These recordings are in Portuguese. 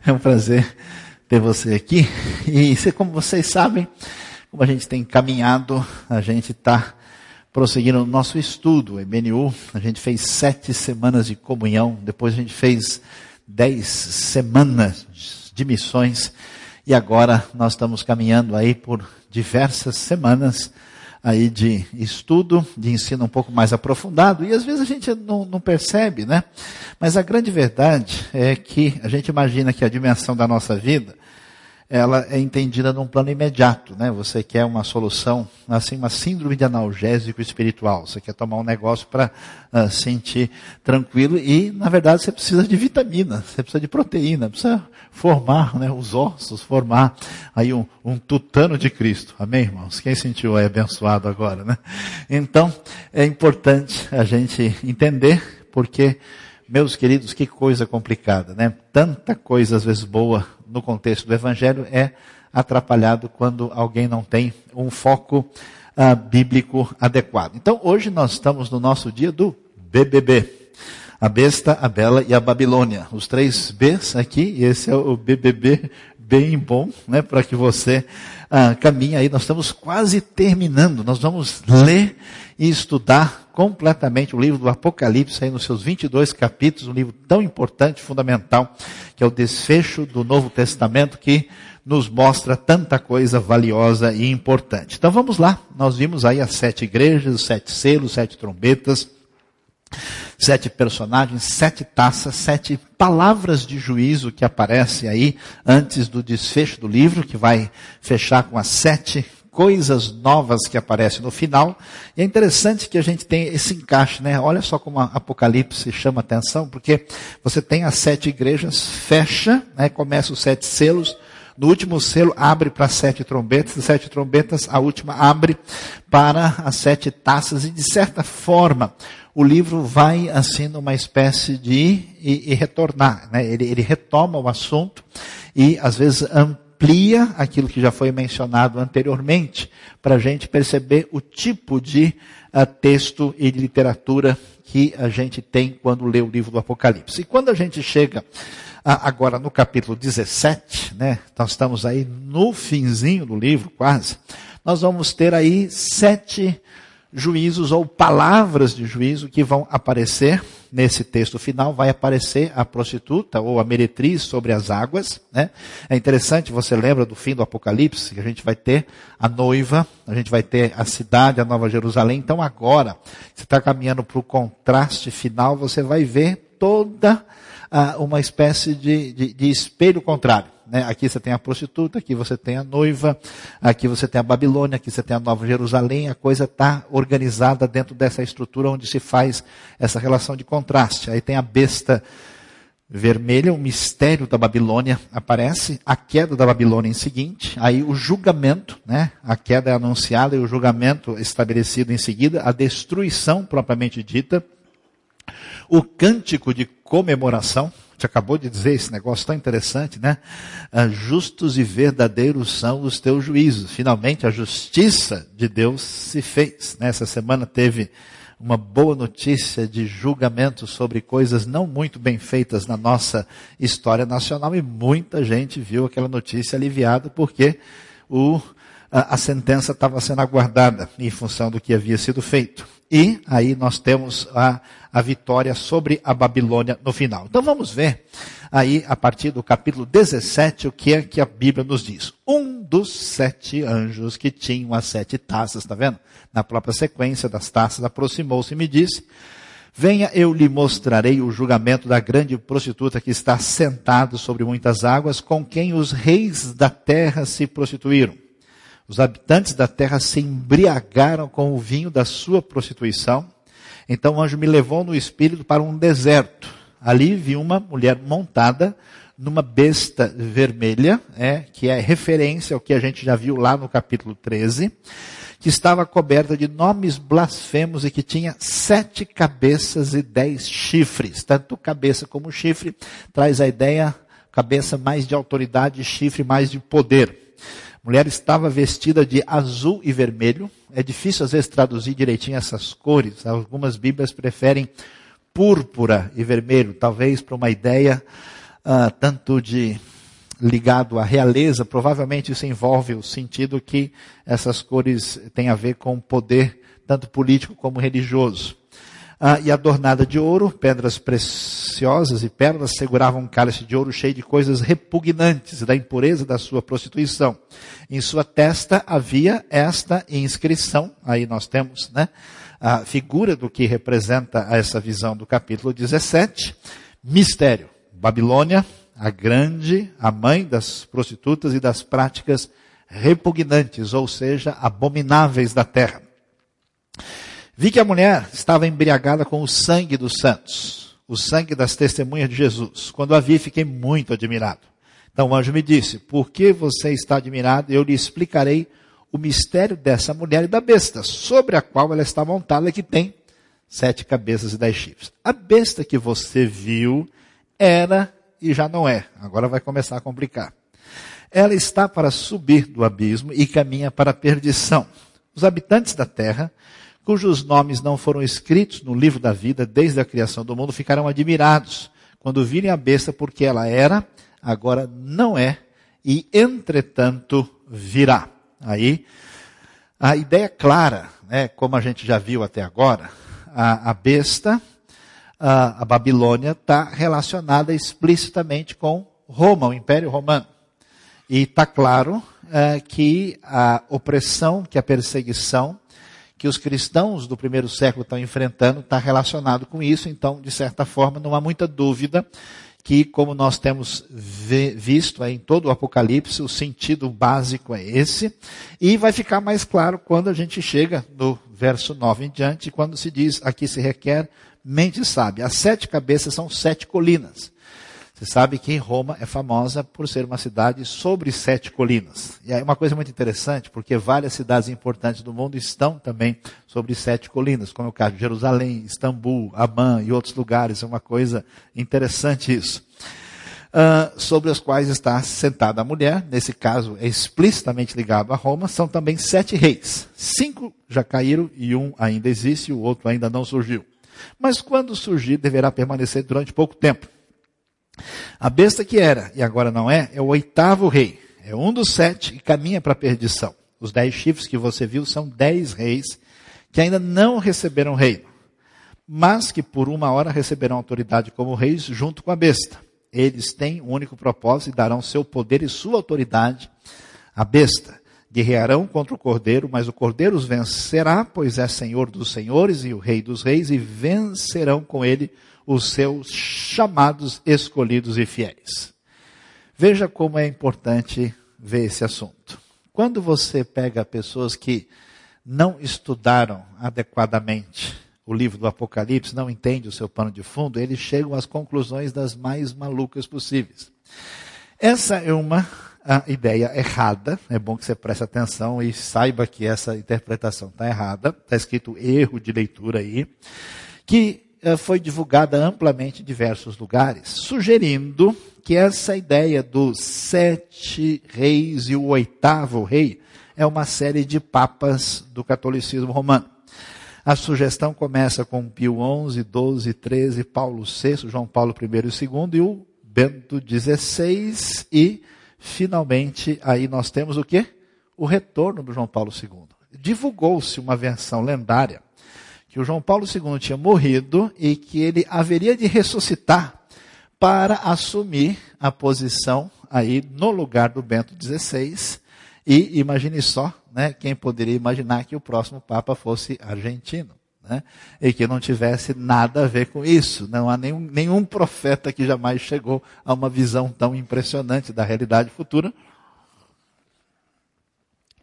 É um prazer ter você aqui. E como vocês sabem, como a gente tem caminhado, a gente está prosseguindo no nosso estudo, MNU. A gente fez sete semanas de comunhão, depois a gente fez dez semanas de missões. E agora nós estamos caminhando aí por diversas semanas aí de estudo, de ensino um pouco mais aprofundado, e às vezes a gente não, não, percebe, né? Mas a grande verdade é que a gente imagina que a dimensão da nossa vida ela é entendida num plano imediato, né? Você quer uma solução, assim, uma síndrome de analgésico espiritual. Você quer tomar um negócio para uh, ah, sentir tranquilo e, na verdade, você precisa de vitamina, você precisa de proteína, precisa formar, né, os ossos, formar aí um, um tutano de Cristo. Amém, irmãos? Quem sentiu é abençoado agora, né? Então, é importante a gente entender porque meus queridos, que coisa complicada, né? Tanta coisa às vezes boa no contexto do Evangelho é atrapalhado quando alguém não tem um foco uh, bíblico adequado. Então hoje nós estamos no nosso dia do BBB. A besta, a bela e a Babilônia. Os três Bs aqui, e esse é o BBB bem bom, né, para que você ah, caminhe aí. Nós estamos quase terminando. Nós vamos ler e estudar completamente o livro do Apocalipse aí nos seus 22 capítulos, um livro tão importante, fundamental, que é o desfecho do Novo Testamento que nos mostra tanta coisa valiosa e importante. Então vamos lá. Nós vimos aí as sete igrejas, os sete selos, sete trombetas sete personagens, sete taças, sete palavras de juízo que aparecem aí antes do desfecho do livro, que vai fechar com as sete coisas novas que aparecem no final. E é interessante que a gente tem esse encaixe, né? Olha só como Apocalipse chama atenção, porque você tem as sete igrejas, fecha, né? Começa os sete selos, no último selo abre para sete trombetas, as sete trombetas, a última abre para as sete taças, e de certa forma, o livro vai assim numa espécie de e, e retornar, né? ele, ele retoma o assunto e às vezes amplia aquilo que já foi mencionado anteriormente, para a gente perceber o tipo de uh, texto e de literatura que a gente tem quando lê o livro do Apocalipse. E quando a gente chega uh, agora no capítulo 17, né, nós estamos aí no finzinho do livro quase, nós vamos ter aí sete juízos ou palavras de juízo que vão aparecer nesse texto final. Vai aparecer a prostituta ou a meretriz sobre as águas. Né? É interessante, você lembra do fim do Apocalipse, que a gente vai ter a noiva, a gente vai ter a cidade, a Nova Jerusalém. Então agora, você está caminhando para o contraste final, você vai ver toda uh, uma espécie de, de, de espelho contrário. Né? Aqui você tem a prostituta, aqui você tem a noiva, aqui você tem a Babilônia, aqui você tem a Nova Jerusalém. A coisa está organizada dentro dessa estrutura onde se faz essa relação de contraste. Aí tem a besta vermelha, o mistério da Babilônia aparece, a queda da Babilônia em seguinte, aí o julgamento, né? A queda é anunciada e o julgamento estabelecido em seguida, a destruição propriamente dita, o cântico de comemoração, gente acabou de dizer esse negócio tão interessante, né? Ah, justos e verdadeiros são os teus juízos. Finalmente a justiça de Deus se fez. Nessa né? semana teve uma boa notícia de julgamento sobre coisas não muito bem feitas na nossa história nacional e muita gente viu aquela notícia aliviada porque o, a, sentença estava sendo aguardada em função do que havia sido feito. E aí nós temos a, a vitória sobre a Babilônia no final. Então vamos ver aí a partir do capítulo 17 o que é que a Bíblia nos diz. Um dos sete anjos que tinham as sete taças, está vendo? Na própria sequência das taças aproximou-se e me disse, Venha, eu lhe mostrarei o julgamento da grande prostituta que está sentado sobre muitas águas, com quem os reis da terra se prostituíram. Os habitantes da terra se embriagaram com o vinho da sua prostituição. Então o anjo me levou no espírito para um deserto. Ali vi uma mulher montada numa besta vermelha, é, que é referência ao que a gente já viu lá no capítulo 13, que estava coberta de nomes blasfemos e que tinha sete cabeças e dez chifres. Tanto cabeça como chifre traz a ideia, cabeça mais de autoridade, chifre mais de poder. Mulher estava vestida de azul e vermelho. É difícil às vezes traduzir direitinho essas cores. Algumas Bíblias preferem púrpura e vermelho, talvez para uma ideia uh, tanto de ligado à realeza, provavelmente isso envolve o sentido que essas cores têm a ver com poder, tanto político como religioso. Ah, e adornada de ouro, pedras preciosas e pérolas seguravam um cálice de ouro cheio de coisas repugnantes da impureza da sua prostituição. Em sua testa havia esta inscrição, aí nós temos, né, a figura do que representa essa visão do capítulo 17, mistério. Babilônia, a grande, a mãe das prostitutas e das práticas repugnantes, ou seja, abomináveis da terra. Vi que a mulher estava embriagada com o sangue dos santos, o sangue das testemunhas de Jesus. Quando a vi, fiquei muito admirado. Então o anjo me disse: Por que você está admirado? Eu lhe explicarei o mistério dessa mulher e da besta, sobre a qual ela está montada, que tem sete cabeças e dez chifres. A besta que você viu era e já não é. Agora vai começar a complicar. Ela está para subir do abismo e caminha para a perdição. Os habitantes da terra, cujos nomes não foram escritos no livro da vida desde a criação do mundo, ficarão admirados quando virem a besta, porque ela era, agora não é, e entretanto virá. Aí, a ideia clara, né, como a gente já viu até agora, a, a besta a, a Babilônia está relacionada explicitamente com Roma, o Império Romano. E está claro é, que a opressão, que a perseguição que os cristãos do primeiro século estão enfrentando está relacionado com isso. Então, de certa forma, não há muita dúvida que, como nós temos visto em todo o Apocalipse, o sentido básico é esse. E vai ficar mais claro quando a gente chega no verso 9 em diante, quando se diz, aqui se requer mente sabe. As sete cabeças são sete colinas. Você sabe que Roma é famosa por ser uma cidade sobre sete colinas. E é uma coisa muito interessante, porque várias cidades importantes do mundo estão também sobre sete colinas, como é o caso de Jerusalém, Istambul, Amman e outros lugares. É uma coisa interessante isso. Uh, sobre as quais está sentada a mulher, nesse caso é explicitamente ligado a Roma, são também sete reis. Cinco já caíram e um ainda existe, o outro ainda não surgiu. Mas quando surgir, deverá permanecer durante pouco tempo. A besta que era e agora não é, é o oitavo rei. É um dos sete e caminha para a perdição. Os dez chifres que você viu são dez reis que ainda não receberam reino, mas que por uma hora receberão autoridade como reis junto com a besta. Eles têm um único propósito e darão seu poder e sua autoridade à besta guerrearão contra o cordeiro, mas o cordeiro os vencerá, pois é senhor dos senhores e o rei dos reis, e vencerão com ele os seus chamados, escolhidos e fiéis. Veja como é importante ver esse assunto. Quando você pega pessoas que não estudaram adequadamente o livro do Apocalipse, não entendem o seu pano de fundo, eles chegam às conclusões das mais malucas possíveis. Essa é uma a ideia errada. É bom que você preste atenção e saiba que essa interpretação está errada. Está escrito erro de leitura aí. Que uh, foi divulgada amplamente em diversos lugares, sugerindo que essa ideia dos sete reis e o oitavo rei é uma série de papas do catolicismo romano. A sugestão começa com Pio XI, XII, XIII, Paulo VI, João Paulo I e II e o Bento XVI e finalmente aí nós temos o quê? O retorno do João Paulo II. Divulgou-se uma versão lendária que o João Paulo II tinha morrido e que ele haveria de ressuscitar para assumir a posição aí no lugar do Bento XVI. E imagine só, né, quem poderia imaginar que o próximo Papa fosse argentino né? e que não tivesse nada a ver com isso. Não há nenhum, nenhum profeta que jamais chegou a uma visão tão impressionante da realidade futura.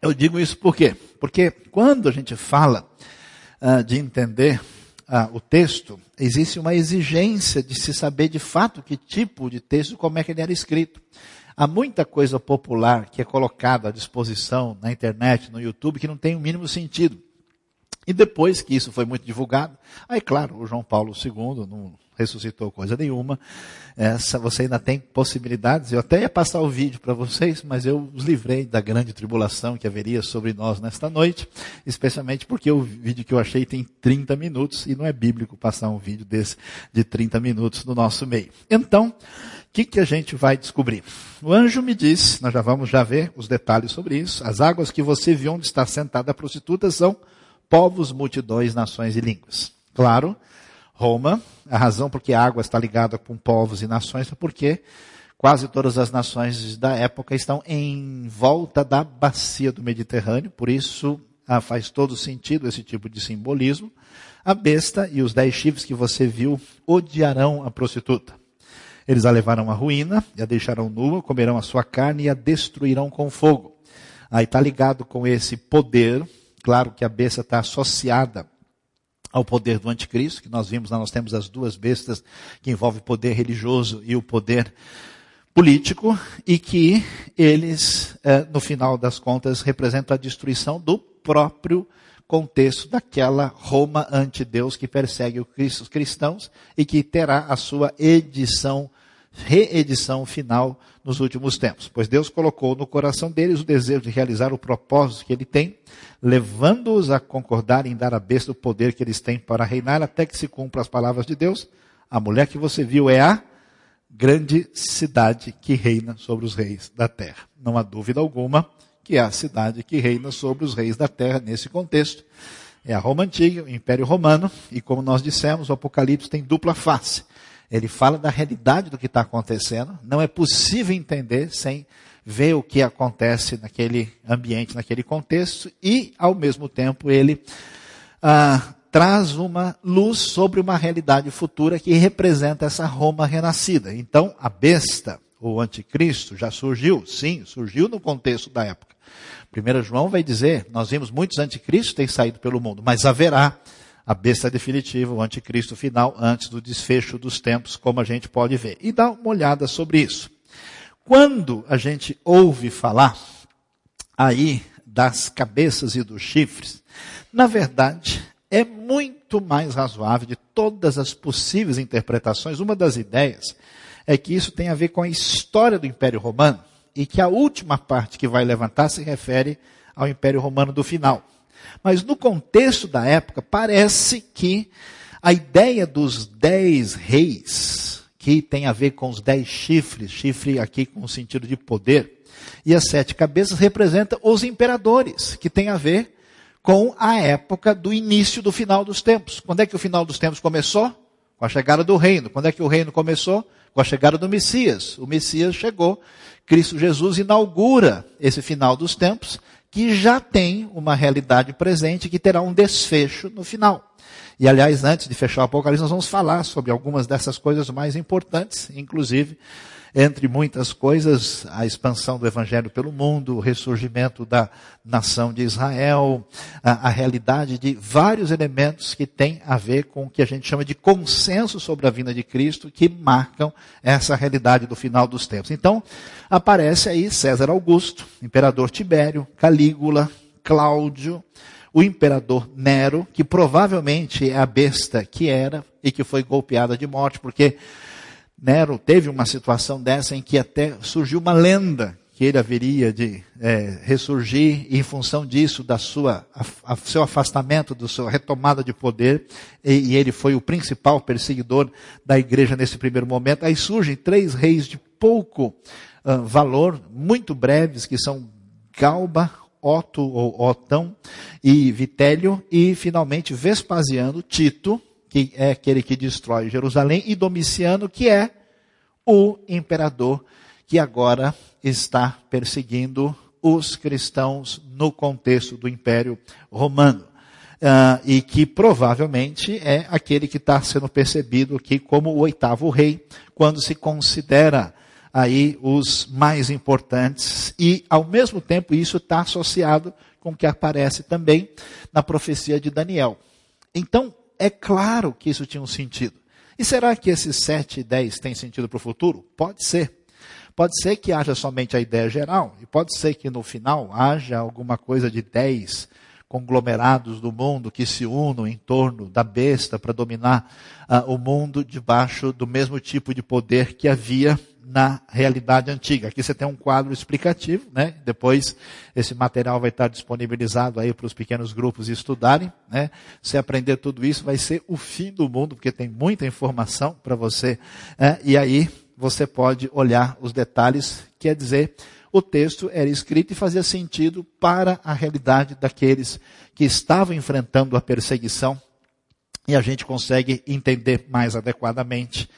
Eu digo isso por quê? Porque quando a gente fala uh, de entender uh, o texto, existe uma exigência de se saber de fato que tipo de texto, como é que ele era escrito. Há muita coisa popular que é colocada à disposição na internet, no YouTube, que não tem o mínimo sentido. E depois que isso foi muito divulgado, aí claro, o João Paulo II não ressuscitou coisa nenhuma. Essa, você ainda tem possibilidades. Eu até ia passar o vídeo para vocês, mas eu os livrei da grande tribulação que haveria sobre nós nesta noite, especialmente porque o vídeo que eu achei tem 30 minutos e não é bíblico passar um vídeo desse de 30 minutos no nosso meio. Então, o que, que a gente vai descobrir? O anjo me disse, nós já vamos já ver os detalhes sobre isso, as águas que você viu onde está sentada a prostituta são povos, multidões, nações e línguas. Claro, Roma, a razão porque a água está ligada com povos e nações é porque quase todas as nações da época estão em volta da bacia do Mediterrâneo, por isso ah, faz todo sentido esse tipo de simbolismo. A besta e os dez chifres que você viu odiarão a prostituta. Eles a levarão à ruína e a deixarão nua, comerão a sua carne e a destruirão com fogo. Aí está ligado com esse poder. Claro que a besta está associada ao poder do anticristo, que nós vimos, nós temos as duas bestas que envolvem o poder religioso e o poder político, e que eles, eh, no final das contas, representam a destruição do próprio contexto daquela Roma ante-Deus que persegue os cristãos e que terá a sua edição reedição final nos últimos tempos. Pois Deus colocou no coração deles o desejo de realizar o propósito que ele tem, levando-os a concordar em dar à besta o poder que eles têm para reinar até que se cumpra as palavras de Deus. A mulher que você viu é a grande cidade que reina sobre os reis da terra. Não há dúvida alguma que é a cidade que reina sobre os reis da terra nesse contexto. É a Roma antiga, o Império Romano, e como nós dissemos, o Apocalipse tem dupla face. Ele fala da realidade do que está acontecendo. Não é possível entender sem ver o que acontece naquele ambiente, naquele contexto, e, ao mesmo tempo, ele ah, traz uma luz sobre uma realidade futura que representa essa Roma renascida. Então, a besta, o anticristo, já surgiu, sim, surgiu no contexto da época. 1 João vai dizer: Nós vimos muitos anticristos terem saído pelo mundo, mas haverá a besta definitiva, o anticristo final, antes do desfecho dos tempos, como a gente pode ver. E dá uma olhada sobre isso. Quando a gente ouve falar aí das cabeças e dos chifres, na verdade, é muito mais razoável de todas as possíveis interpretações. Uma das ideias é que isso tem a ver com a história do Império Romano e que a última parte que vai levantar se refere ao Império Romano do final. Mas no contexto da época, parece que a ideia dos dez reis, que tem a ver com os dez chifres, chifre aqui com o sentido de poder, e as sete cabeças representa os imperadores, que tem a ver com a época do início do final dos tempos. Quando é que o final dos tempos começou? Com a chegada do reino. Quando é que o reino começou? Com a chegada do Messias. O Messias chegou, Cristo Jesus inaugura esse final dos tempos que já tem uma realidade presente que terá um desfecho no final. E aliás, antes de fechar o Apocalipse, nós vamos falar sobre algumas dessas coisas mais importantes, inclusive entre muitas coisas, a expansão do evangelho pelo mundo, o ressurgimento da nação de Israel, a, a, realidade de vários elementos que têm a ver com o que a gente chama de consenso sobre a vinda de Cristo, que marcam essa realidade do final dos tempos. Então, aparece aí César Augusto, imperador Tibério, Calígula, Cláudio, o imperador Nero, que provavelmente é a besta que era e que foi golpeada de morte, porque Nero teve uma situação dessa em que até surgiu uma lenda que ele haveria de é, ressurgir e em função disso, da sua, a, a, seu afastamento, da sua retomada de poder, e, e, ele foi o principal perseguidor da igreja nesse primeiro momento. Aí surgem três reis de pouco uh, valor, muito breves, que são Galba, Otto ou Otão e Vitélio, e finalmente Vespasiano, Tito, que é aquele que destrói Jerusalém, e Domiciano, que é o imperador que agora está perseguindo os cristãos no contexto do Império Romano. Uh, e que provavelmente é aquele que está sendo percebido aqui como o oitavo rei, quando se considera aí os mais importantes, e ao mesmo tempo isso está associado com o que aparece também na profecia de Daniel. Então, é claro que isso tinha um sentido. E será que esses 7 e 10 têm sentido para o futuro? Pode ser. Pode ser que haja somente a ideia geral, e pode ser que no final haja alguma coisa de 10 conglomerados do mundo que se unam em torno da besta para dominar uh, o mundo debaixo do mesmo tipo de poder que havia na realidade antiga. Aqui você tem um quadro explicativo, né? Depois esse material vai estar disponibilizado aí para os pequenos grupos estudarem, né? Se aprender tudo isso vai ser o fim do mundo, porque tem muita informação para você. Né? E aí você pode olhar os detalhes, quer dizer, o texto era escrito e fazia sentido para a realidade daqueles que estavam enfrentando a perseguição. E a gente consegue entender mais adequadamente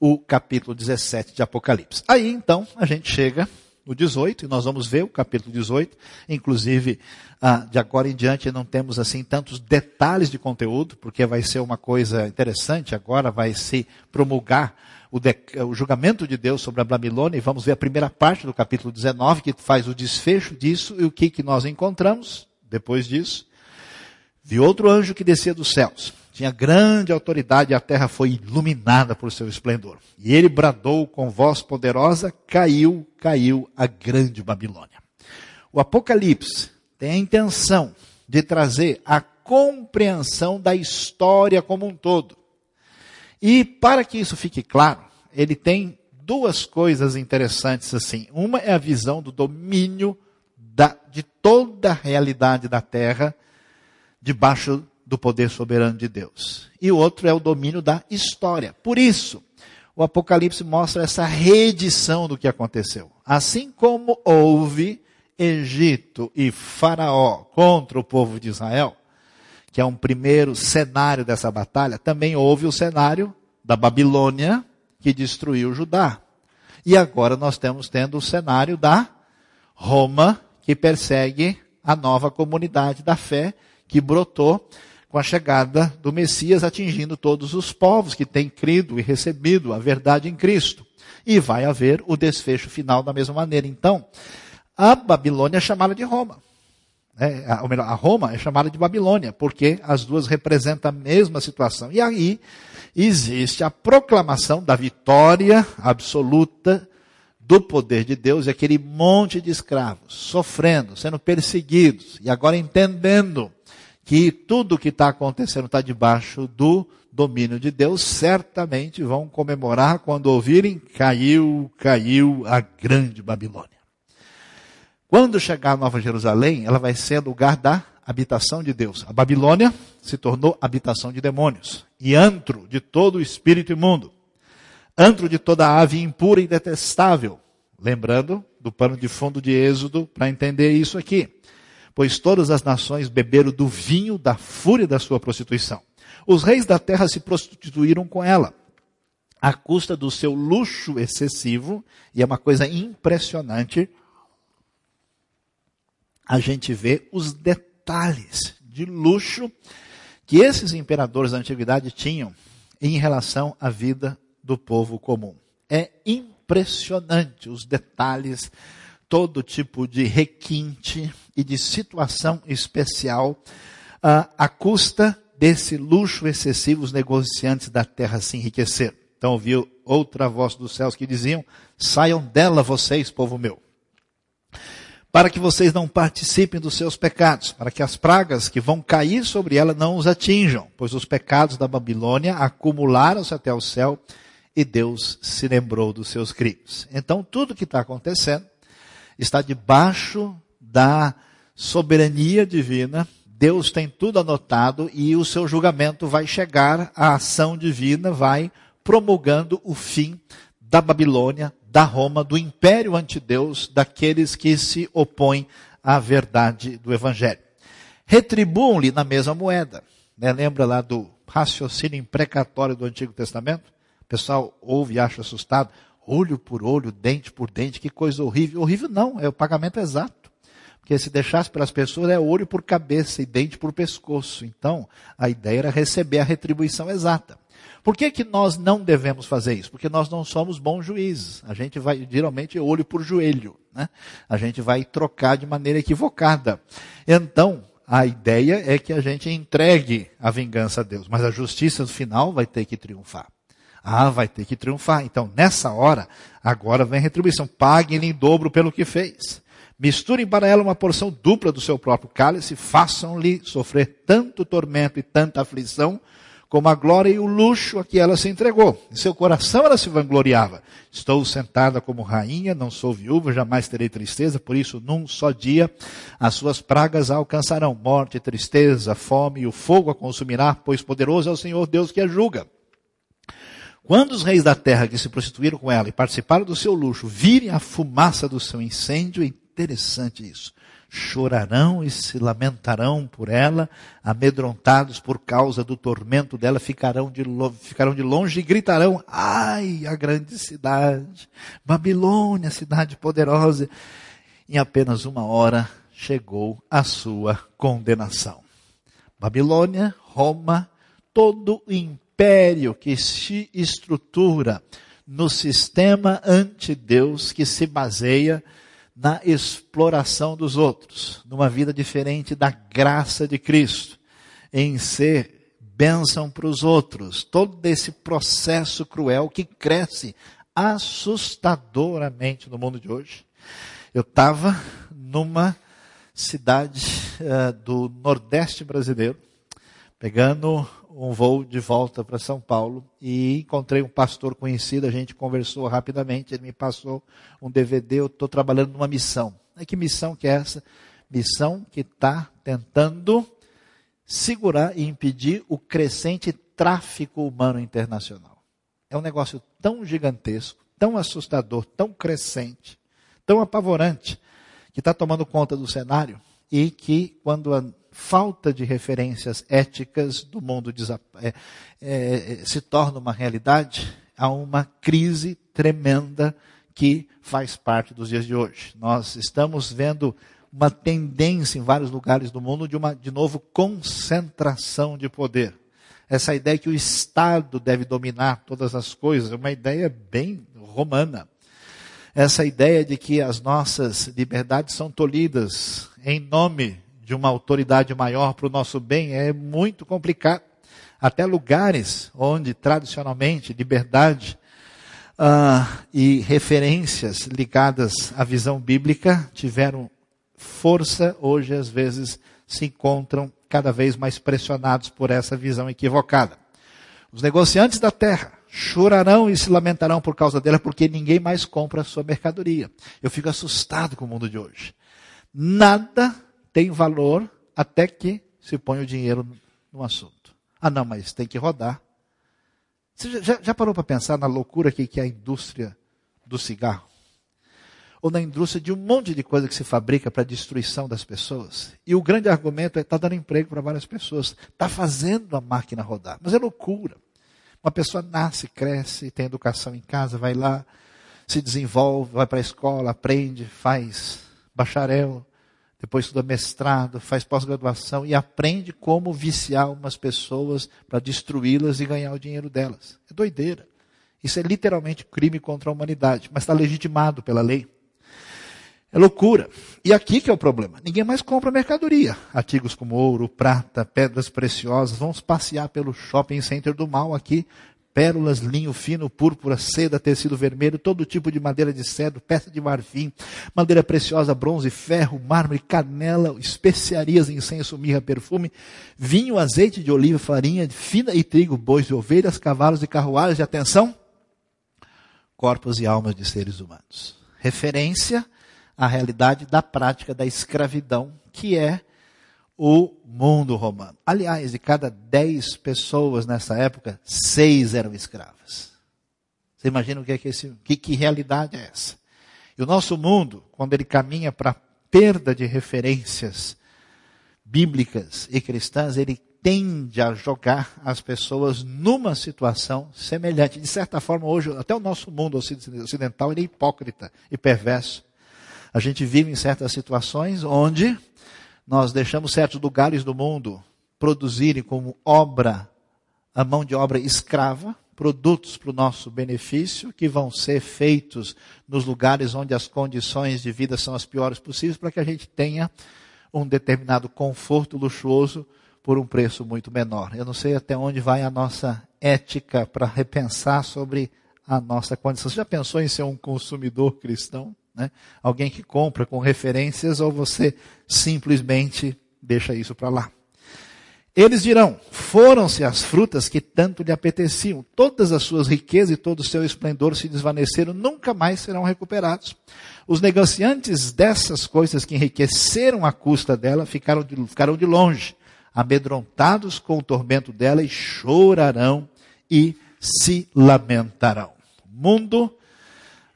o capítulo 17 de Apocalipse. Aí então a gente chega no 18, e nós vamos ver o capítulo 18. Inclusive, ah, de agora em diante não temos assim tantos detalhes de conteúdo, porque vai ser uma coisa interessante. Agora vai se promulgar o, de, o julgamento de Deus sobre a Babilônia, e vamos ver a primeira parte do capítulo 19, que faz o desfecho disso, e o que, que nós encontramos depois disso. Vi outro anjo que descia dos céus tinha grande autoridade e a terra foi iluminada por seu esplendor. E ele bradou com voz poderosa: caiu, caiu a grande Babilônia. O Apocalipse tem a intenção de trazer a compreensão da história como um todo. E para que isso fique claro, ele tem duas coisas interessantes assim. Uma é a visão do domínio da, de toda a realidade da terra debaixo do poder soberano de Deus. E o outro é o domínio da história. Por isso, o Apocalipse mostra essa reedição do que aconteceu. Assim como houve Egito e Faraó contra o povo de Israel, que é um primeiro cenário dessa batalha, também houve o cenário da Babilônia, que destruiu Judá. E agora nós estamos tendo o cenário da Roma, que persegue a nova comunidade da fé que brotou com a chegada do Messias atingindo todos os povos que têm crido e recebido a verdade em Cristo. E vai haver o desfecho final da mesma maneira. Então, a Babilônia é chamada de Roma. É, ou melhor, a Roma é chamada de Babilônia, porque as duas representam a mesma situação. E aí existe a proclamação da vitória absoluta do poder de Deus e aquele monte de escravos sofrendo, sendo perseguidos e agora entendendo que tudo o que está acontecendo está debaixo do domínio de Deus, certamente vão comemorar quando ouvirem: caiu, caiu a grande Babilônia. Quando chegar a Nova Jerusalém, ela vai ser lugar da habitação de Deus. A Babilônia se tornou habitação de demônios e antro de todo o espírito imundo, antro de toda ave impura e detestável. Lembrando do pano de fundo de Êxodo para entender isso aqui pois todas as nações beberam do vinho da fúria da sua prostituição. Os reis da terra se prostituíram com ela, à custa do seu luxo excessivo, e é uma coisa impressionante a gente vê os detalhes de luxo que esses imperadores da antiguidade tinham em relação à vida do povo comum. É impressionante os detalhes todo tipo de requinte e de situação especial uh, à custa desse luxo excessivo os negociantes da terra se enriqueceram. Então ouviu outra voz dos céus que diziam: saiam dela vocês, povo meu, para que vocês não participem dos seus pecados, para que as pragas que vão cair sobre ela não os atinjam, pois os pecados da Babilônia acumularam-se até o céu e Deus se lembrou dos seus crimes. Então tudo que está acontecendo está debaixo da soberania divina. Deus tem tudo anotado e o seu julgamento vai chegar, a ação divina vai promulgando o fim da Babilônia, da Roma, do império antideus, daqueles que se opõem à verdade do Evangelho. Retribuam-lhe na mesma moeda. Né? Lembra lá do raciocínio imprecatório do Antigo Testamento? O pessoal ouve e acha assustado olho por olho, dente por dente, que coisa horrível. Horrível não, é o pagamento exato. Porque se deixasse pelas pessoas, é olho por cabeça e dente por pescoço. Então, a ideia era receber a retribuição exata. Por que, que nós não devemos fazer isso? Porque nós não somos bons juízes. A gente vai, geralmente, olho por joelho. Né? A gente vai trocar de maneira equivocada. Então, a ideia é que a gente entregue a vingança a Deus. Mas a justiça no final vai ter que triunfar. Ah, vai ter que triunfar. Então, nessa hora, agora vem a retribuição. Paguem-lhe em dobro pelo que fez. Misturem para ela uma porção dupla do seu próprio cálice, façam-lhe sofrer tanto tormento e tanta aflição, como a glória e o luxo a que ela se entregou. Em seu coração ela se vangloriava. Estou sentada como rainha, não sou viúva, jamais terei tristeza, por isso num só dia as suas pragas alcançarão. Morte, tristeza, fome e o fogo a consumirá, pois poderoso é o Senhor Deus que a julga. Quando os reis da terra que se prostituíram com ela e participaram do seu luxo virem a fumaça do seu incêndio, interessante isso. Chorarão e se lamentarão por ela, amedrontados por causa do tormento dela, ficarão de, ficarão de longe e gritarão: Ai, a grande cidade, Babilônia, cidade poderosa. Em apenas uma hora chegou a sua condenação. Babilônia, Roma, todo o império que se estrutura no sistema ante-Deus que se baseia na exploração dos outros, numa vida diferente da graça de Cristo, em ser bênção para os outros. Todo esse processo cruel que cresce assustadoramente no mundo de hoje. Eu estava numa cidade uh, do Nordeste brasileiro, pegando um voo de volta para São Paulo e encontrei um pastor conhecido, a gente conversou rapidamente, ele me passou um DVD, eu estou trabalhando numa missão. É que missão que é essa? Missão que está tentando segurar e impedir o crescente tráfico humano internacional. É um negócio tão gigantesco, tão assustador, tão crescente, tão apavorante, que está tomando conta do cenário e que, quando falta de referências éticas do mundo é, é, se torna uma realidade, há uma crise tremenda que faz parte dos dias de hoje. Nós estamos vendo uma tendência em vários lugares do mundo de uma, de novo, concentração de poder. Essa ideia que o Estado deve dominar todas as coisas é uma ideia bem romana essa ideia de que as nossas liberdades são tolhidas em nome de uma autoridade maior para o nosso bem é muito complicado. Até lugares onde tradicionalmente liberdade uh, e referências ligadas à visão bíblica tiveram força, hoje às vezes se encontram cada vez mais pressionados por essa visão equivocada. Os negociantes da terra chorarão e se lamentarão por causa dela, porque ninguém mais compra a sua mercadoria. Eu fico assustado com o mundo de hoje. Nada tem valor até que se põe o dinheiro no assunto. Ah, não, mas tem que rodar. Você já, já parou para pensar na loucura que, que é a indústria do cigarro? Ou na indústria de um monte de coisa que se fabrica para destruição das pessoas? E o grande argumento é está dando emprego para várias pessoas. Está fazendo a máquina rodar. Mas é loucura. Uma pessoa nasce, cresce, tem educação em casa, vai lá, se desenvolve, vai para a escola, aprende, faz bacharel, depois estuda mestrado, faz pós-graduação e aprende como viciar umas pessoas para destruí-las e ganhar o dinheiro delas. É doideira. Isso é literalmente crime contra a humanidade, mas está legitimado pela lei. É loucura. E aqui que é o problema. Ninguém mais compra mercadoria. Artigos como ouro, prata, pedras preciosas. Vamos passear pelo shopping center do mal aqui. Pérolas, linho fino, púrpura, seda, tecido vermelho, todo tipo de madeira de cedro, peça de marfim, madeira preciosa, bronze, ferro, mármore, canela, especiarias, incenso, mirra, perfume, vinho, azeite de oliva, farinha fina e trigo, bois e ovelhas, cavalos e carruagens. E atenção, corpos e almas de seres humanos. Referência a realidade da prática da escravidão, que é o mundo romano. Aliás, de cada dez pessoas nessa época, seis eram escravas. Você imagina o que é que, esse, que, que realidade é essa? E o nosso mundo, quando ele caminha para a perda de referências bíblicas e cristãs, ele tende a jogar as pessoas numa situação semelhante. De certa forma, hoje, até o nosso mundo ocidental ele é hipócrita e perverso. A gente vive em certas situações onde nós deixamos certos lugares do mundo produzirem como obra, a mão de obra escrava, produtos para o nosso benefício, que vão ser feitos nos lugares onde as condições de vida são as piores possíveis, para que a gente tenha um determinado conforto luxuoso por um preço muito menor. Eu não sei até onde vai a nossa ética para repensar sobre a nossa condição. Você já pensou em ser um consumidor cristão? Né? Alguém que compra com referências ou você simplesmente deixa isso para lá. Eles dirão: foram-se as frutas que tanto lhe apeteciam, todas as suas riquezas e todo o seu esplendor se desvaneceram, nunca mais serão recuperados. Os negociantes dessas coisas que enriqueceram a custa dela ficaram de, ficaram de longe, amedrontados com o tormento dela e chorarão e se lamentarão. Mundo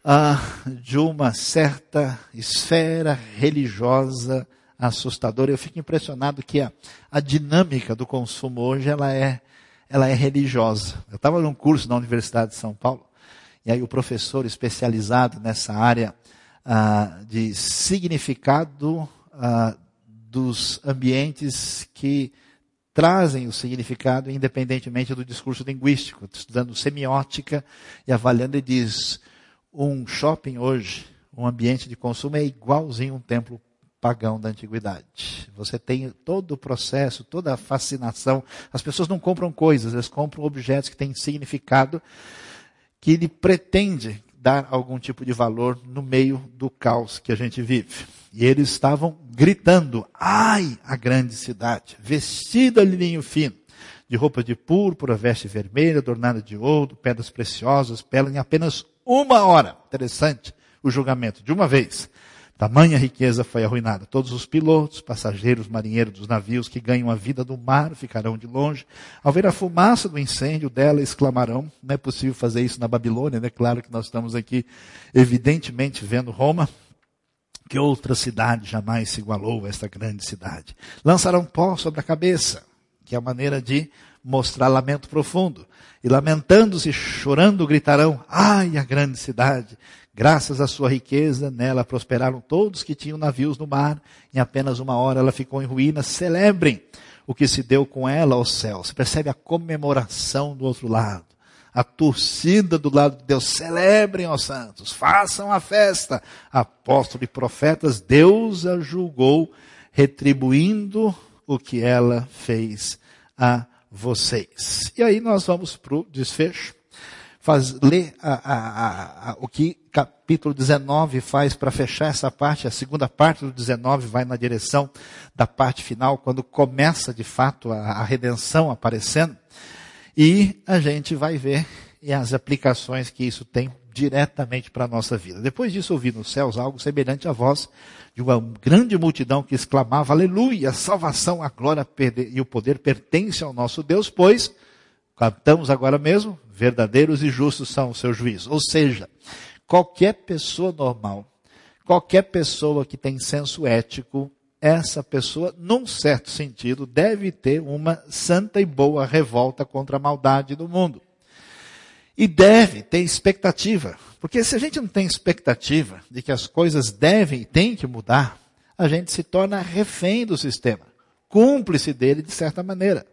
ah, de uma certa esfera religiosa assustadora. Eu fico impressionado que a, a dinâmica do consumo hoje ela é, ela é religiosa. Eu estava num curso na Universidade de São Paulo e aí o professor especializado nessa área ah, de significado ah, dos ambientes que trazem o significado independentemente do discurso linguístico, estudando semiótica e avaliando, ele diz, um shopping hoje, um ambiente de consumo é igualzinho um templo pagão da antiguidade. Você tem todo o processo, toda a fascinação. As pessoas não compram coisas, elas compram objetos que têm significado, que ele pretende dar algum tipo de valor no meio do caos que a gente vive. E eles estavam gritando: ai, a grande cidade, vestida de linho fino, de roupa de púrpura, veste vermelha, adornada de ouro, pedras preciosas, pela em apenas uma hora. Interessante o julgamento, de uma vez. Tamanha riqueza foi arruinada. Todos os pilotos, passageiros, marinheiros dos navios que ganham a vida do mar ficarão de longe. Ao ver a fumaça do incêndio dela, exclamarão: não é possível fazer isso na Babilônia, né? Claro que nós estamos aqui, evidentemente, vendo Roma. Que outra cidade jamais se igualou a esta grande cidade? Lançarão pó sobre a cabeça, que é a maneira de mostrar lamento profundo. E lamentando-se, chorando, gritarão: Ai, a grande cidade! Graças à sua riqueza, nela prosperaram todos que tinham navios no mar. Em apenas uma hora ela ficou em ruínas. Celebrem o que se deu com ela ao céu. Você percebe a comemoração do outro lado. A torcida do lado de Deus. Celebrem, ó santos. Façam a festa. Apóstolo e profetas, Deus a julgou, retribuindo o que ela fez a vocês. E aí nós vamos para o desfecho faz, ler a, a, a, o que capítulo 19 faz para fechar essa parte. A segunda parte do 19 vai na direção da parte final, quando começa de fato a, redenção aparecendo. E a gente vai ver as aplicações que isso tem diretamente para a nossa vida. Depois disso, ouvi nos céus algo semelhante à voz de uma grande multidão que exclamava: Aleluia, salvação, a glória e o poder pertencem ao nosso Deus, pois Cantamos agora mesmo, verdadeiros e justos são os seus juízos. Ou seja, qualquer pessoa normal, qualquer pessoa que tem senso ético, essa pessoa, num certo sentido, deve ter uma santa e boa revolta contra a maldade do mundo. E deve ter expectativa. Porque se a gente não tem expectativa de que as coisas devem e têm que mudar, a gente se torna refém do sistema, cúmplice dele de certa maneira.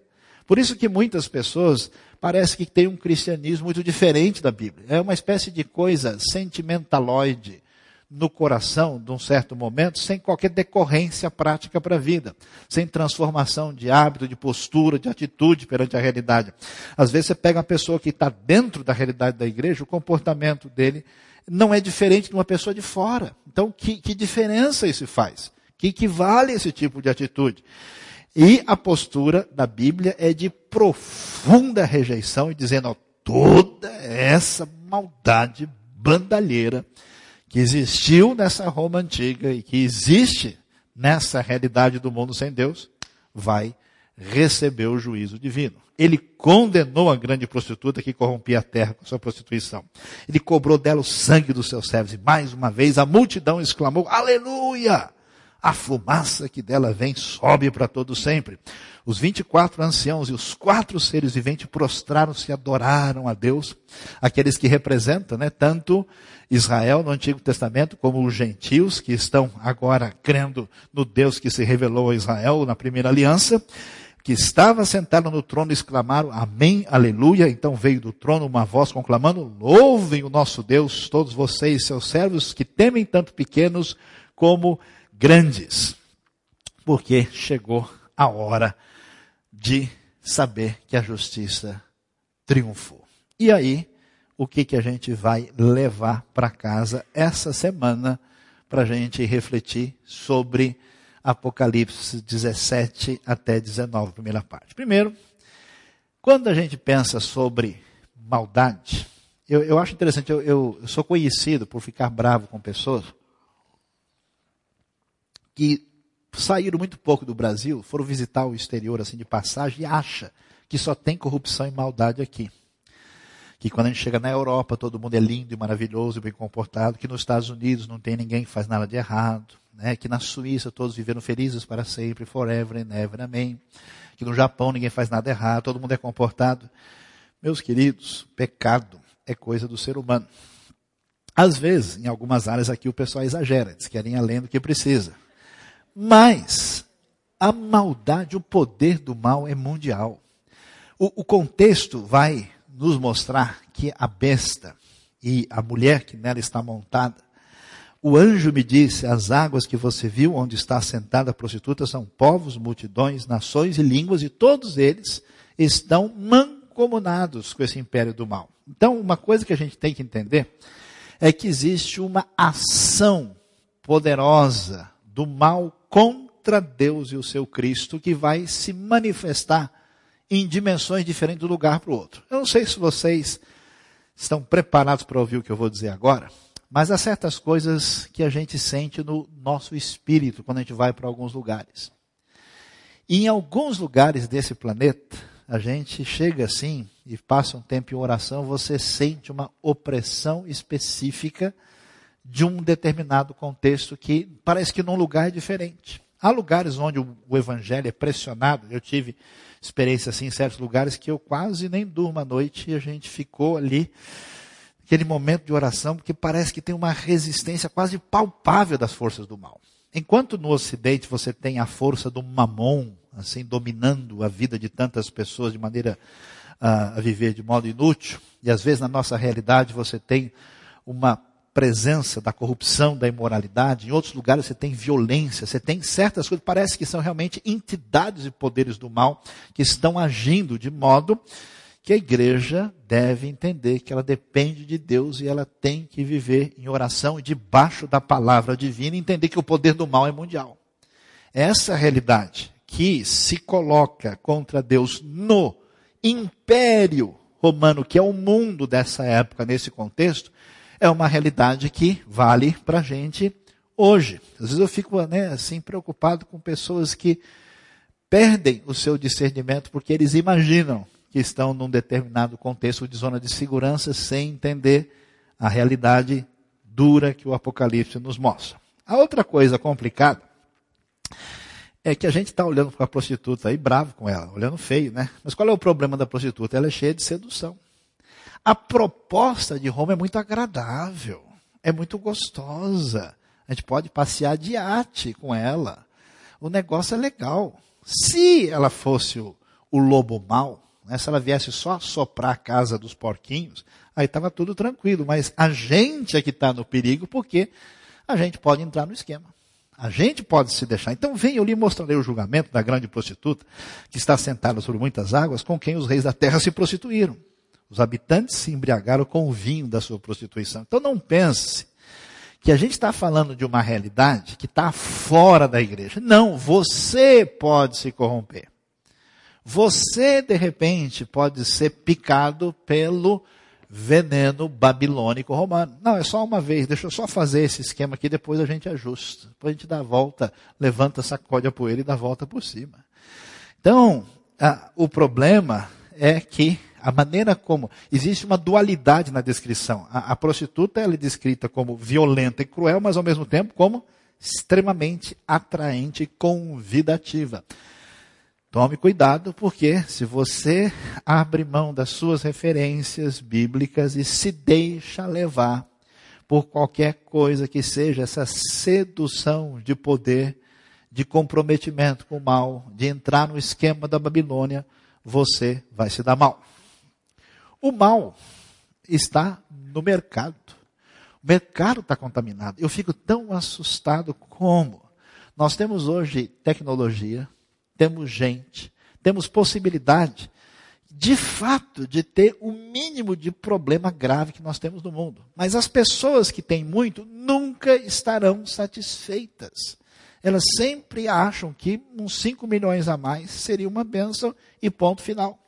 Por isso que muitas pessoas parece que têm um cristianismo muito diferente da Bíblia. É uma espécie de coisa sentimentaloide no coração, de um certo momento, sem qualquer decorrência prática para a vida, sem transformação de hábito, de postura, de atitude perante a realidade. Às vezes você pega uma pessoa que está dentro da realidade da igreja, o comportamento dele não é diferente de uma pessoa de fora. Então, que, que diferença isso faz? Que equivale esse tipo de atitude? E a postura da Bíblia é de profunda rejeição e dizendo, ó, toda essa maldade bandalheira que existiu nessa Roma antiga e que existe nessa realidade do mundo sem Deus, vai receber o juízo divino. Ele condenou a grande prostituta que corrompia a terra com sua prostituição. Ele cobrou dela o sangue dos seus servos. E mais uma vez a multidão exclamou: Aleluia! a fumaça que dela vem sobe para todo sempre. Os 24 anciãos e os quatro seres viventes prostraram-se e adoraram a Deus, aqueles que representam, né, tanto Israel no Antigo Testamento como os gentios que estão agora crendo no Deus que se revelou a Israel na primeira aliança, que estava sentado no trono exclamaram amém, aleluia. Então veio do trono uma voz conclamando: louvem o nosso Deus, todos vocês, seus servos que temem tanto pequenos como grandes, porque chegou a hora de saber que a justiça triunfou. E aí, o que, que a gente vai levar para casa essa semana para a gente refletir sobre Apocalipse 17 até 19, primeira parte. Primeiro, quando a gente pensa sobre maldade, eu, eu acho interessante, eu, eu, eu sou conhecido por ficar bravo com pessoas que saíram muito pouco do Brasil, foram visitar o exterior assim de passagem e acha que só tem corrupção e maldade aqui. Que quando a gente chega na Europa todo mundo é lindo e maravilhoso e bem comportado, que nos Estados Unidos não tem ninguém que faz nada de errado, né? que na Suíça todos viveram felizes para sempre, forever and ever, amém. Que no Japão ninguém faz nada errado, todo mundo é comportado. Meus queridos, pecado é coisa do ser humano. Às vezes, em algumas áreas aqui o pessoal exagera, diz que querem além do que precisa. Mas a maldade, o poder do mal é mundial. O, o contexto vai nos mostrar que a besta e a mulher que nela está montada, o anjo me disse: as águas que você viu onde está sentada a prostituta são povos, multidões, nações e línguas, e todos eles estão mancomunados com esse império do mal. Então, uma coisa que a gente tem que entender é que existe uma ação poderosa do mal contra Deus e o seu Cristo que vai se manifestar em dimensões diferentes do lugar para o outro. Eu não sei se vocês estão preparados para ouvir o que eu vou dizer agora, mas há certas coisas que a gente sente no nosso espírito quando a gente vai para alguns lugares. E em alguns lugares desse planeta, a gente chega assim e passa um tempo em oração, você sente uma opressão específica de um determinado contexto que parece que num lugar é diferente. Há lugares onde o evangelho é pressionado. Eu tive experiência assim em certos lugares que eu quase nem durmo à noite e a gente ficou ali aquele momento de oração porque parece que tem uma resistência quase palpável das forças do mal. Enquanto no Ocidente você tem a força do mamon, assim, dominando a vida de tantas pessoas de maneira uh, a viver de modo inútil, e às vezes na nossa realidade você tem uma presença da corrupção, da imoralidade, em outros lugares você tem violência, você tem certas coisas, parece que são realmente entidades e poderes do mal que estão agindo de modo que a igreja deve entender que ela depende de Deus e ela tem que viver em oração debaixo da palavra divina e entender que o poder do mal é mundial. Essa realidade que se coloca contra Deus no império romano, que é o mundo dessa época, nesse contexto, é uma realidade que vale para a gente hoje. Às vezes eu fico né, assim preocupado com pessoas que perdem o seu discernimento porque eles imaginam que estão num determinado contexto de zona de segurança sem entender a realidade dura que o Apocalipse nos mostra. A outra coisa complicada é que a gente está olhando para a prostituta aí bravo com ela, olhando feio, né? Mas qual é o problema da prostituta? Ela é cheia de sedução. A proposta de Roma é muito agradável, é muito gostosa. A gente pode passear de arte com ela. O negócio é legal. Se ela fosse o, o lobo mau, né, se ela viesse só soprar a casa dos porquinhos, aí estava tudo tranquilo. Mas a gente é que está no perigo porque a gente pode entrar no esquema. A gente pode se deixar. Então vem, eu lhe mostrarei o julgamento da grande prostituta, que está sentada sobre muitas águas, com quem os reis da terra se prostituíram. Os habitantes se embriagaram com o vinho da sua prostituição. Então não pense que a gente está falando de uma realidade que está fora da igreja. Não, você pode se corromper. Você, de repente, pode ser picado pelo veneno babilônico romano. Não, é só uma vez, deixa eu só fazer esse esquema aqui, depois a gente ajusta. Depois a gente dá a volta, levanta, sacode a poeira e dá a volta por cima. Então, a, o problema é que a maneira como. Existe uma dualidade na descrição. A, a prostituta ela é descrita como violenta e cruel, mas ao mesmo tempo como extremamente atraente e convidativa. Tome cuidado, porque se você abre mão das suas referências bíblicas e se deixa levar por qualquer coisa que seja essa sedução de poder, de comprometimento com o mal, de entrar no esquema da Babilônia, você vai se dar mal. O mal está no mercado. O mercado está contaminado. Eu fico tão assustado como nós temos hoje tecnologia, temos gente, temos possibilidade, de fato, de ter o mínimo de problema grave que nós temos no mundo. Mas as pessoas que têm muito nunca estarão satisfeitas. Elas sempre acham que uns 5 milhões a mais seria uma bênção e ponto final.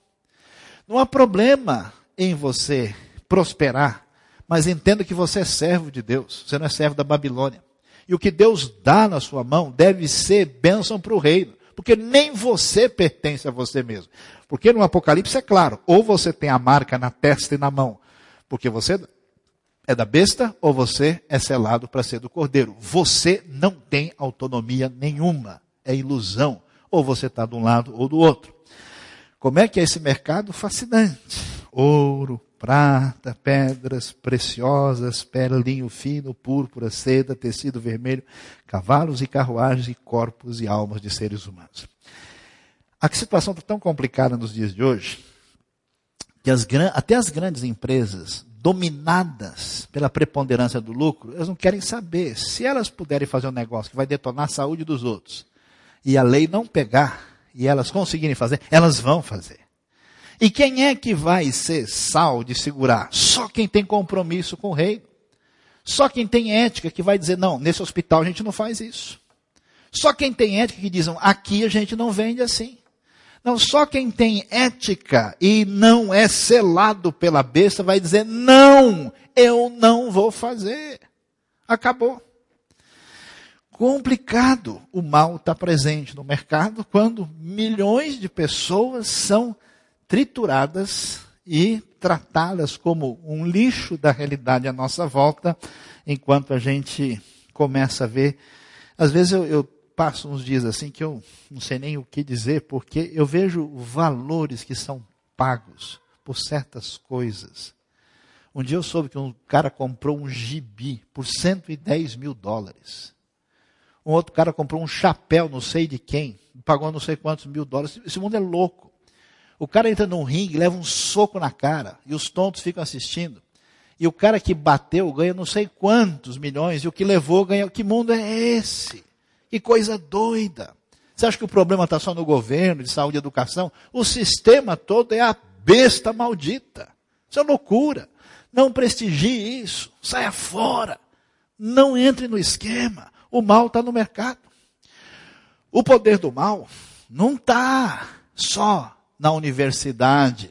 Não há problema em você prosperar, mas entenda que você é servo de Deus, você não é servo da Babilônia. E o que Deus dá na sua mão deve ser bênção para o reino. porque nem você pertence a você mesmo. Porque no Apocalipse é claro, ou você tem a marca na testa e na mão, porque você é da besta, ou você é selado para ser do cordeiro. Você não tem autonomia nenhuma, é ilusão. Ou você está de um lado ou do outro. Como é que é esse mercado? Fascinante. Ouro, prata, pedras preciosas, perlinho fino, púrpura, seda, tecido vermelho, cavalos e carruagens e corpos e almas de seres humanos. A situação está tão complicada nos dias de hoje que as, até as grandes empresas dominadas pela preponderância do lucro, elas não querem saber. Se elas puderem fazer um negócio que vai detonar a saúde dos outros e a lei não pegar e elas conseguirem fazer, elas vão fazer. E quem é que vai ser sal de segurar? Só quem tem compromisso com o reino. Só quem tem ética que vai dizer, não, nesse hospital a gente não faz isso. Só quem tem ética que dizem, aqui a gente não vende assim. Não, só quem tem ética e não é selado pela besta vai dizer, não, eu não vou fazer. Acabou. Complicado. O mal está presente no mercado quando milhões de pessoas são trituradas e tratá-las como um lixo da realidade à nossa volta, enquanto a gente começa a ver. Às vezes eu, eu passo uns dias assim que eu não sei nem o que dizer, porque eu vejo valores que são pagos por certas coisas. Um dia eu soube que um cara comprou um gibi por 110 mil dólares. Um outro cara comprou um chapéu, não sei de quem, pagou não sei quantos mil dólares. Esse mundo é louco. O cara entra num ringue, leva um soco na cara, e os tontos ficam assistindo. E o cara que bateu ganha não sei quantos milhões, e o que levou ganha. Que mundo é esse? Que coisa doida. Você acha que o problema está só no governo, de saúde e educação? O sistema todo é a besta maldita. Isso é loucura. Não prestigie isso. Saia fora. Não entre no esquema. O mal está no mercado. O poder do mal não está só na universidade.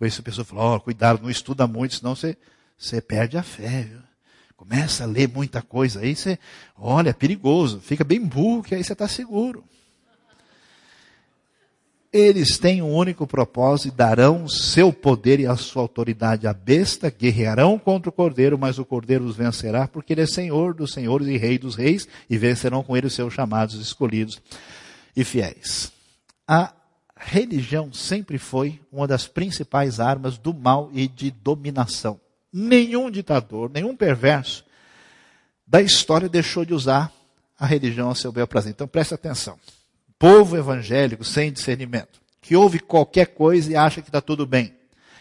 A pessoa falou, oh, cuidado, não estuda muito, senão você, você perde a fé. Viu? Começa a ler muita coisa aí, você, olha, é perigoso, fica bem burro, que aí você está seguro. Eles têm um único propósito e darão seu poder e a sua autoridade à besta, guerrearão contra o cordeiro, mas o cordeiro os vencerá, porque ele é senhor dos senhores e rei dos reis, e vencerão com ele os seus chamados escolhidos e fiéis. A religião sempre foi uma das principais armas do mal e de dominação. Nenhum ditador, nenhum perverso da história deixou de usar a religião a seu bel prazer. Então preste atenção. Povo evangélico sem discernimento, que ouve qualquer coisa e acha que está tudo bem,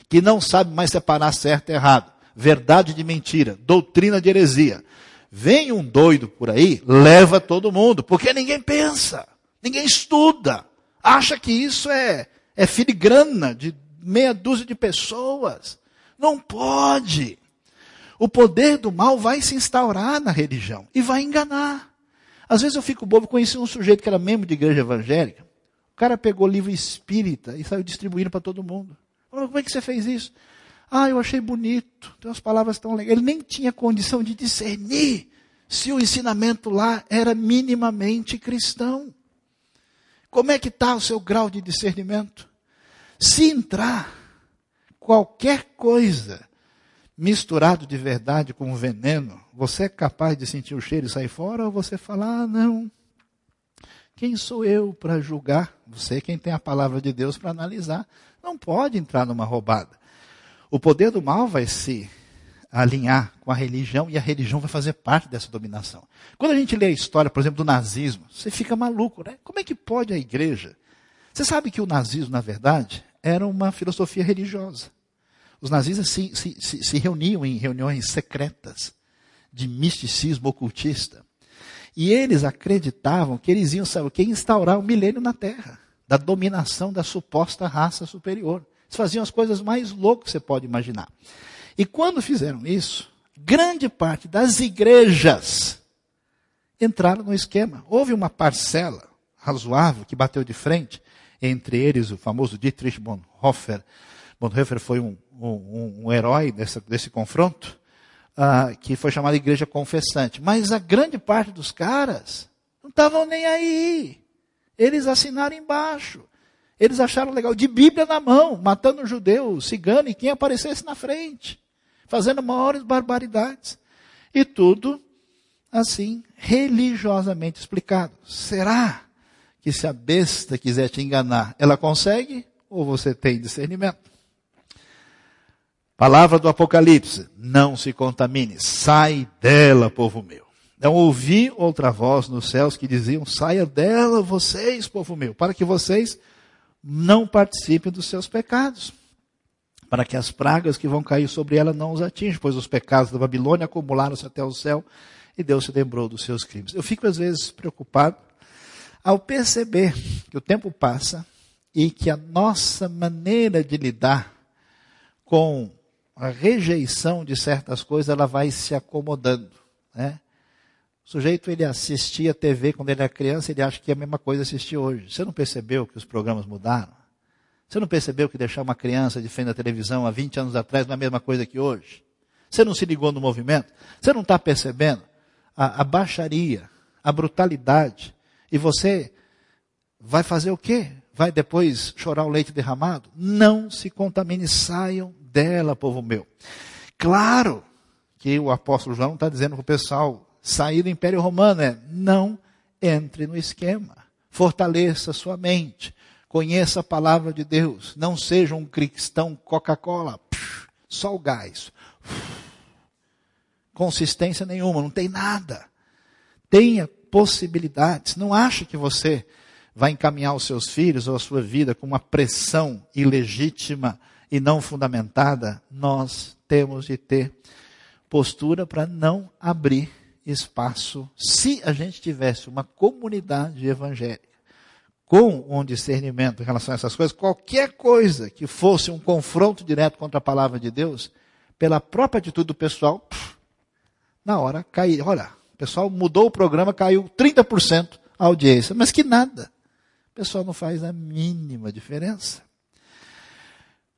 que não sabe mais separar certo e errado, verdade de mentira, doutrina de heresia. Vem um doido por aí, leva todo mundo, porque ninguém pensa, ninguém estuda, acha que isso é, é filigrana de meia dúzia de pessoas. Não pode. O poder do mal vai se instaurar na religião e vai enganar. Às vezes eu fico bobo, conheci um sujeito que era membro de igreja evangélica. O cara pegou livro espírita e saiu distribuindo para todo mundo. Falou, como é que você fez isso? Ah, eu achei bonito, tem umas palavras tão legais. Ele nem tinha condição de discernir se o ensinamento lá era minimamente cristão. Como é que está o seu grau de discernimento? Se entrar qualquer coisa misturado de verdade com veneno, você é capaz de sentir o cheiro e sair fora ou você fala, ah, não. Quem sou eu para julgar? Você é quem tem a palavra de Deus para analisar. Não pode entrar numa roubada. O poder do mal vai se alinhar com a religião e a religião vai fazer parte dessa dominação. Quando a gente lê a história, por exemplo, do nazismo, você fica maluco, né? Como é que pode a igreja? Você sabe que o nazismo, na verdade, era uma filosofia religiosa. Os nazistas se, se, se, se reuniam em reuniões secretas de misticismo ocultista. E eles acreditavam que eles iam, sabe o que? Instaurar o um milênio na Terra, da dominação da suposta raça superior. Eles faziam as coisas mais loucas que você pode imaginar. E quando fizeram isso, grande parte das igrejas entraram no esquema. Houve uma parcela razoável que bateu de frente, entre eles o famoso Dietrich Bonhoeffer. Bonhoeffer foi um, um, um herói dessa, desse confronto, uh, que foi chamado igreja confessante. Mas a grande parte dos caras não estavam nem aí. Eles assinaram embaixo. Eles acharam legal, de Bíblia na mão, matando judeu, cigano e quem aparecesse na frente, fazendo maiores barbaridades. E tudo, assim, religiosamente explicado. Será que se a besta quiser te enganar, ela consegue? Ou você tem discernimento? Palavra do Apocalipse, não se contamine, sai dela, povo meu. Então ouvi outra voz nos céus que diziam, saia dela vocês, povo meu, para que vocês não participem dos seus pecados, para que as pragas que vão cair sobre ela não os atinjam, pois os pecados da Babilônia acumularam-se até o céu e Deus se lembrou dos seus crimes. Eu fico às vezes preocupado ao perceber que o tempo passa e que a nossa maneira de lidar com a rejeição de certas coisas, ela vai se acomodando, né? O sujeito, ele assistia TV quando ele era criança, ele acha que é a mesma coisa assistir hoje. Você não percebeu que os programas mudaram? Você não percebeu que deixar uma criança de frente da televisão há 20 anos atrás não é a mesma coisa que hoje? Você não se ligou no movimento? Você não está percebendo a, a baixaria, a brutalidade? E você vai fazer o quê? Vai depois chorar o leite derramado? Não se contamine, saiam dela, povo meu. Claro que o apóstolo João está dizendo para o pessoal, sair do Império Romano é não entre no esquema. Fortaleça sua mente. Conheça a palavra de Deus. Não seja um cristão Coca-Cola. Só o gás. Consistência nenhuma, não tem nada. Tenha possibilidades. Não ache que você vai encaminhar os seus filhos ou a sua vida com uma pressão ilegítima e não fundamentada. Nós temos de ter postura para não abrir espaço, se a gente tivesse uma comunidade evangélica com um discernimento em relação a essas coisas, qualquer coisa que fosse um confronto direto contra a palavra de Deus, pela própria atitude do pessoal, pff, na hora caiu. Olha, o pessoal mudou o programa, caiu 30% a audiência. Mas que nada. O pessoal não faz a mínima diferença.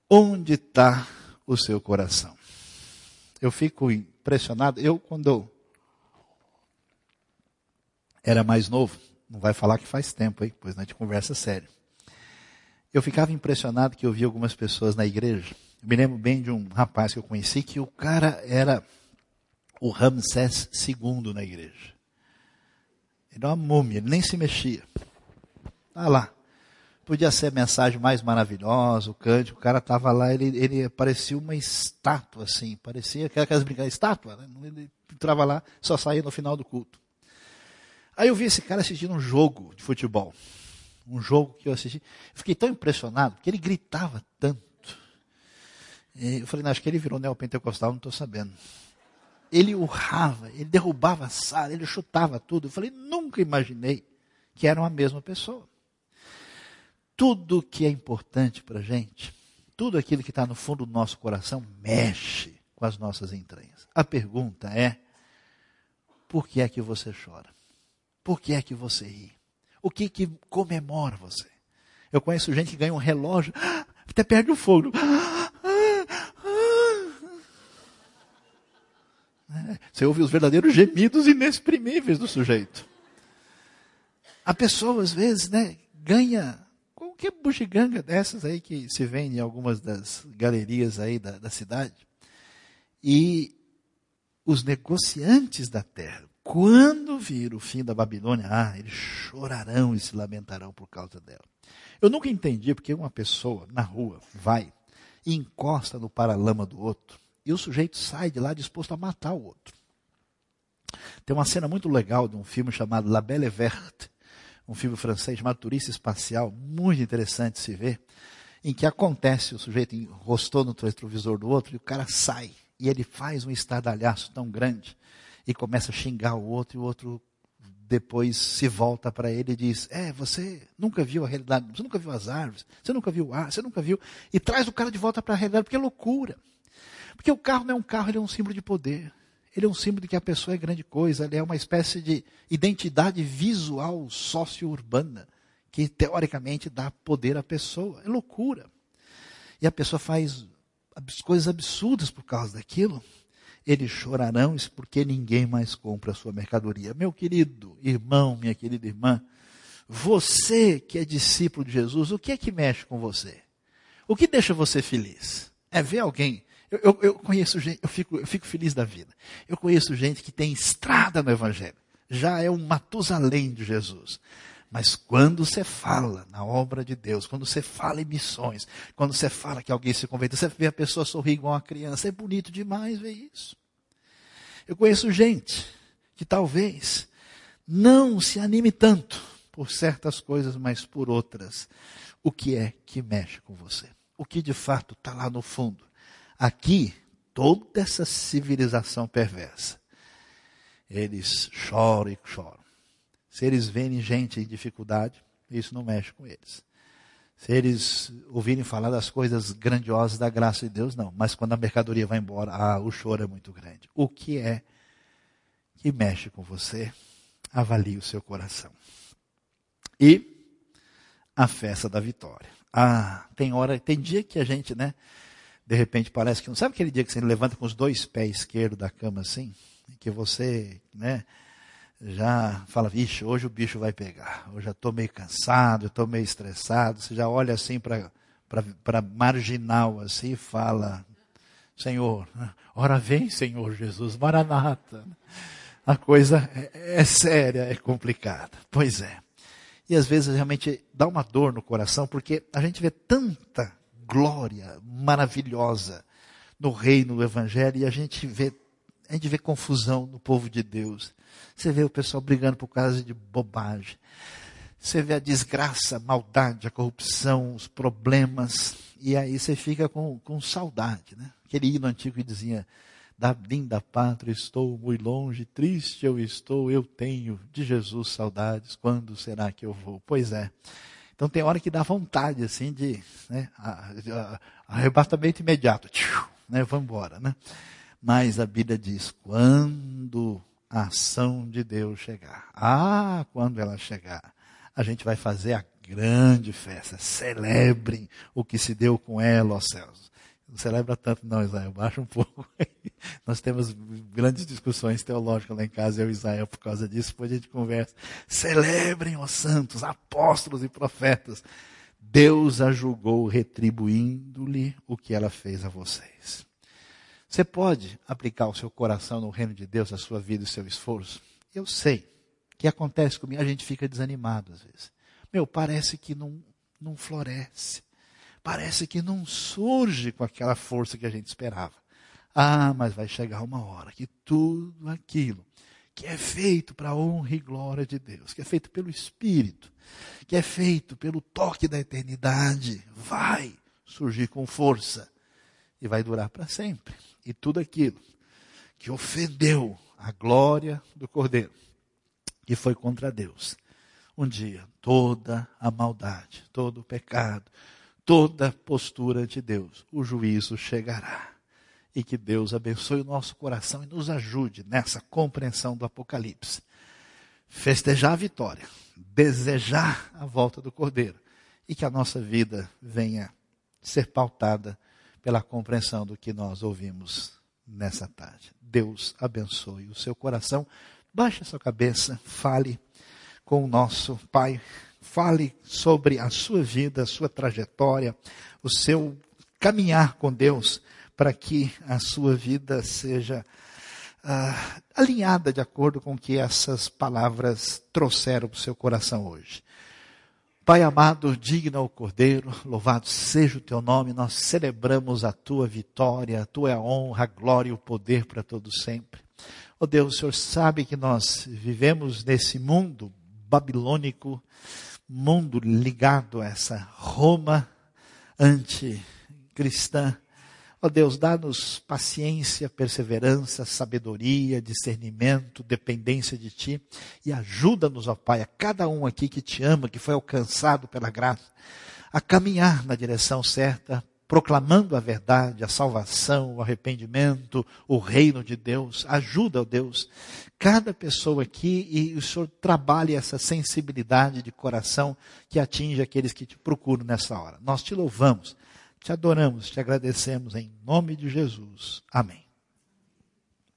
Onde está o seu coração? Eu fico impressionado. Eu, quando era mais novo, não vai falar que faz tempo, aí, pois a gente conversa sério. Eu ficava impressionado que eu via algumas pessoas na igreja. Eu me lembro bem de um rapaz que eu conheci que o cara era o Ramsés II na igreja. Ele era uma múmia, ele nem se mexia. Tá lá. Podia ser a mensagem mais maravilhosa, o cântico, o cara estava lá, ele, ele parecia uma estátua, assim, parecia aquelas brincadeiras, estátua, né? Ele entrava lá, só saía no final do culto. Aí eu vi esse cara assistindo um jogo de futebol. Um jogo que eu assisti. Fiquei tão impressionado, porque ele gritava tanto. E eu falei, não, acho que ele virou neopentecostal, não estou sabendo. Ele urrava, ele derrubava a sala, ele chutava tudo. Eu falei, nunca imaginei que eram a mesma pessoa. Tudo que é importante para a gente, tudo aquilo que está no fundo do nosso coração, mexe com as nossas entranhas. A pergunta é: por que é que você chora? Por que é que você ri? O que que comemora você? Eu conheço gente que ganha um relógio, até perde o fogo. Você ouve os verdadeiros gemidos inexprimíveis do sujeito. A pessoa, às vezes, né, ganha qualquer bugiganga dessas aí que se vende em algumas das galerias aí da, da cidade. E os negociantes da terra, quando vir o fim da Babilônia, ah, eles chorarão e se lamentarão por causa dela. Eu nunca entendi porque uma pessoa na rua vai e encosta no paralama do outro e o sujeito sai de lá disposto a matar o outro. Tem uma cena muito legal de um filme chamado La Belle Verte, um filme francês chamado Turista Espacial, muito interessante se ver, em que acontece, o sujeito encostou no retrovisor do outro e o cara sai. E ele faz um estardalhaço tão grande e começa a xingar o outro, e o outro depois se volta para ele e diz: É, você nunca viu a realidade, você nunca viu as árvores, você nunca viu o ar, você nunca viu. E traz o cara de volta para a realidade, porque é loucura. Porque o carro não é um carro, ele é um símbolo de poder. Ele é um símbolo de que a pessoa é grande coisa, ele é uma espécie de identidade visual sócio-urbana, que teoricamente dá poder à pessoa. É loucura. E a pessoa faz coisas absurdas por causa daquilo eles chorarão porque ninguém mais compra a sua mercadoria. Meu querido irmão, minha querida irmã, Você que é discípulo de Jesus, o que é que mexe com você? O que deixa você feliz? É ver alguém. Eu, eu, eu conheço gente, eu fico, eu fico feliz da vida. Eu conheço gente que tem estrada no Evangelho. Já é um Matusalém de Jesus. Mas quando você fala na obra de Deus, quando você fala em missões, quando você fala que alguém se converteu, você vê a pessoa sorrir igual uma criança, é bonito demais ver isso. Eu conheço gente que talvez não se anime tanto por certas coisas, mas por outras. O que é que mexe com você? O que de fato está lá no fundo? Aqui, toda essa civilização perversa, eles choram e choram. Se eles verem gente em dificuldade, isso não mexe com eles. Se eles ouvirem falar das coisas grandiosas da graça de Deus, não. Mas quando a mercadoria vai embora, ah, o choro é muito grande. O que é que mexe com você? Avalie o seu coração. E a festa da vitória. Ah, tem hora, tem dia que a gente, né, de repente parece que não sabe aquele dia que você levanta com os dois pés esquerdos da cama assim, que você, né, já fala, vixe, hoje o bicho vai pegar. Eu já estou meio cansado, estou meio estressado. Você já olha assim para marginal assim e fala, Senhor, ora vem, Senhor Jesus, Maranata. A coisa é, é séria, é complicada. Pois é. E às vezes realmente dá uma dor no coração, porque a gente vê tanta glória maravilhosa no reino do evangelho e a gente vê a gente vê confusão no povo de Deus. Você vê o pessoal brigando por causa de bobagem. Você vê a desgraça, a maldade, a corrupção, os problemas. E aí você fica com, com saudade. Né? Aquele hino antigo que dizia: Da linda pátria estou muito longe, triste eu estou, eu tenho de Jesus saudades. Quando será que eu vou? Pois é. Então tem hora que dá vontade, assim, de né, arrebatamento imediato. Tchiu, né, vamos embora, né? Mas a Bíblia diz: quando a ação de Deus chegar, ah, quando ela chegar, a gente vai fazer a grande festa. Celebrem o que se deu com ela, ó céus. Não celebra tanto, não, Israel. Baixa um pouco. Nós temos grandes discussões teológicas lá em casa, eu e Israel, por causa disso. Depois a gente conversa. Celebrem, ó santos, apóstolos e profetas. Deus a julgou, retribuindo-lhe o que ela fez a vocês. Você pode aplicar o seu coração no reino de Deus, a sua vida e o seu esforço? Eu sei que acontece comigo, a gente fica desanimado às vezes. Meu, parece que não, não floresce. Parece que não surge com aquela força que a gente esperava. Ah, mas vai chegar uma hora que tudo aquilo que é feito para a honra e glória de Deus, que é feito pelo Espírito, que é feito pelo toque da eternidade, vai surgir com força e vai durar para sempre e tudo aquilo que ofendeu a glória do Cordeiro, que foi contra Deus. Um dia, toda a maldade, todo o pecado, toda postura de Deus, o juízo chegará. E que Deus abençoe o nosso coração e nos ajude nessa compreensão do Apocalipse. Festejar a vitória, desejar a volta do Cordeiro e que a nossa vida venha ser pautada pela compreensão do que nós ouvimos nessa tarde. Deus abençoe o seu coração. Baixe a sua cabeça, fale com o nosso Pai, fale sobre a sua vida, a sua trajetória, o seu caminhar com Deus, para que a sua vida seja uh, alinhada de acordo com o que essas palavras trouxeram para o seu coração hoje. Pai amado, digno ao Cordeiro, louvado seja o teu nome, nós celebramos a tua vitória, a tua honra, a glória e o poder para todos sempre. Ó oh Deus, o Senhor sabe que nós vivemos nesse mundo babilônico, mundo ligado a essa Roma anticristã, Ó oh Deus, dá-nos paciência, perseverança, sabedoria, discernimento, dependência de Ti e ajuda-nos, ó Pai, a cada um aqui que te ama, que foi alcançado pela graça, a caminhar na direção certa, proclamando a verdade, a salvação, o arrependimento, o reino de Deus. Ajuda, ó Deus, cada pessoa aqui e o Senhor trabalhe essa sensibilidade de coração que atinge aqueles que te procuram nessa hora. Nós te louvamos te adoramos, te agradecemos em nome de Jesus. Amém.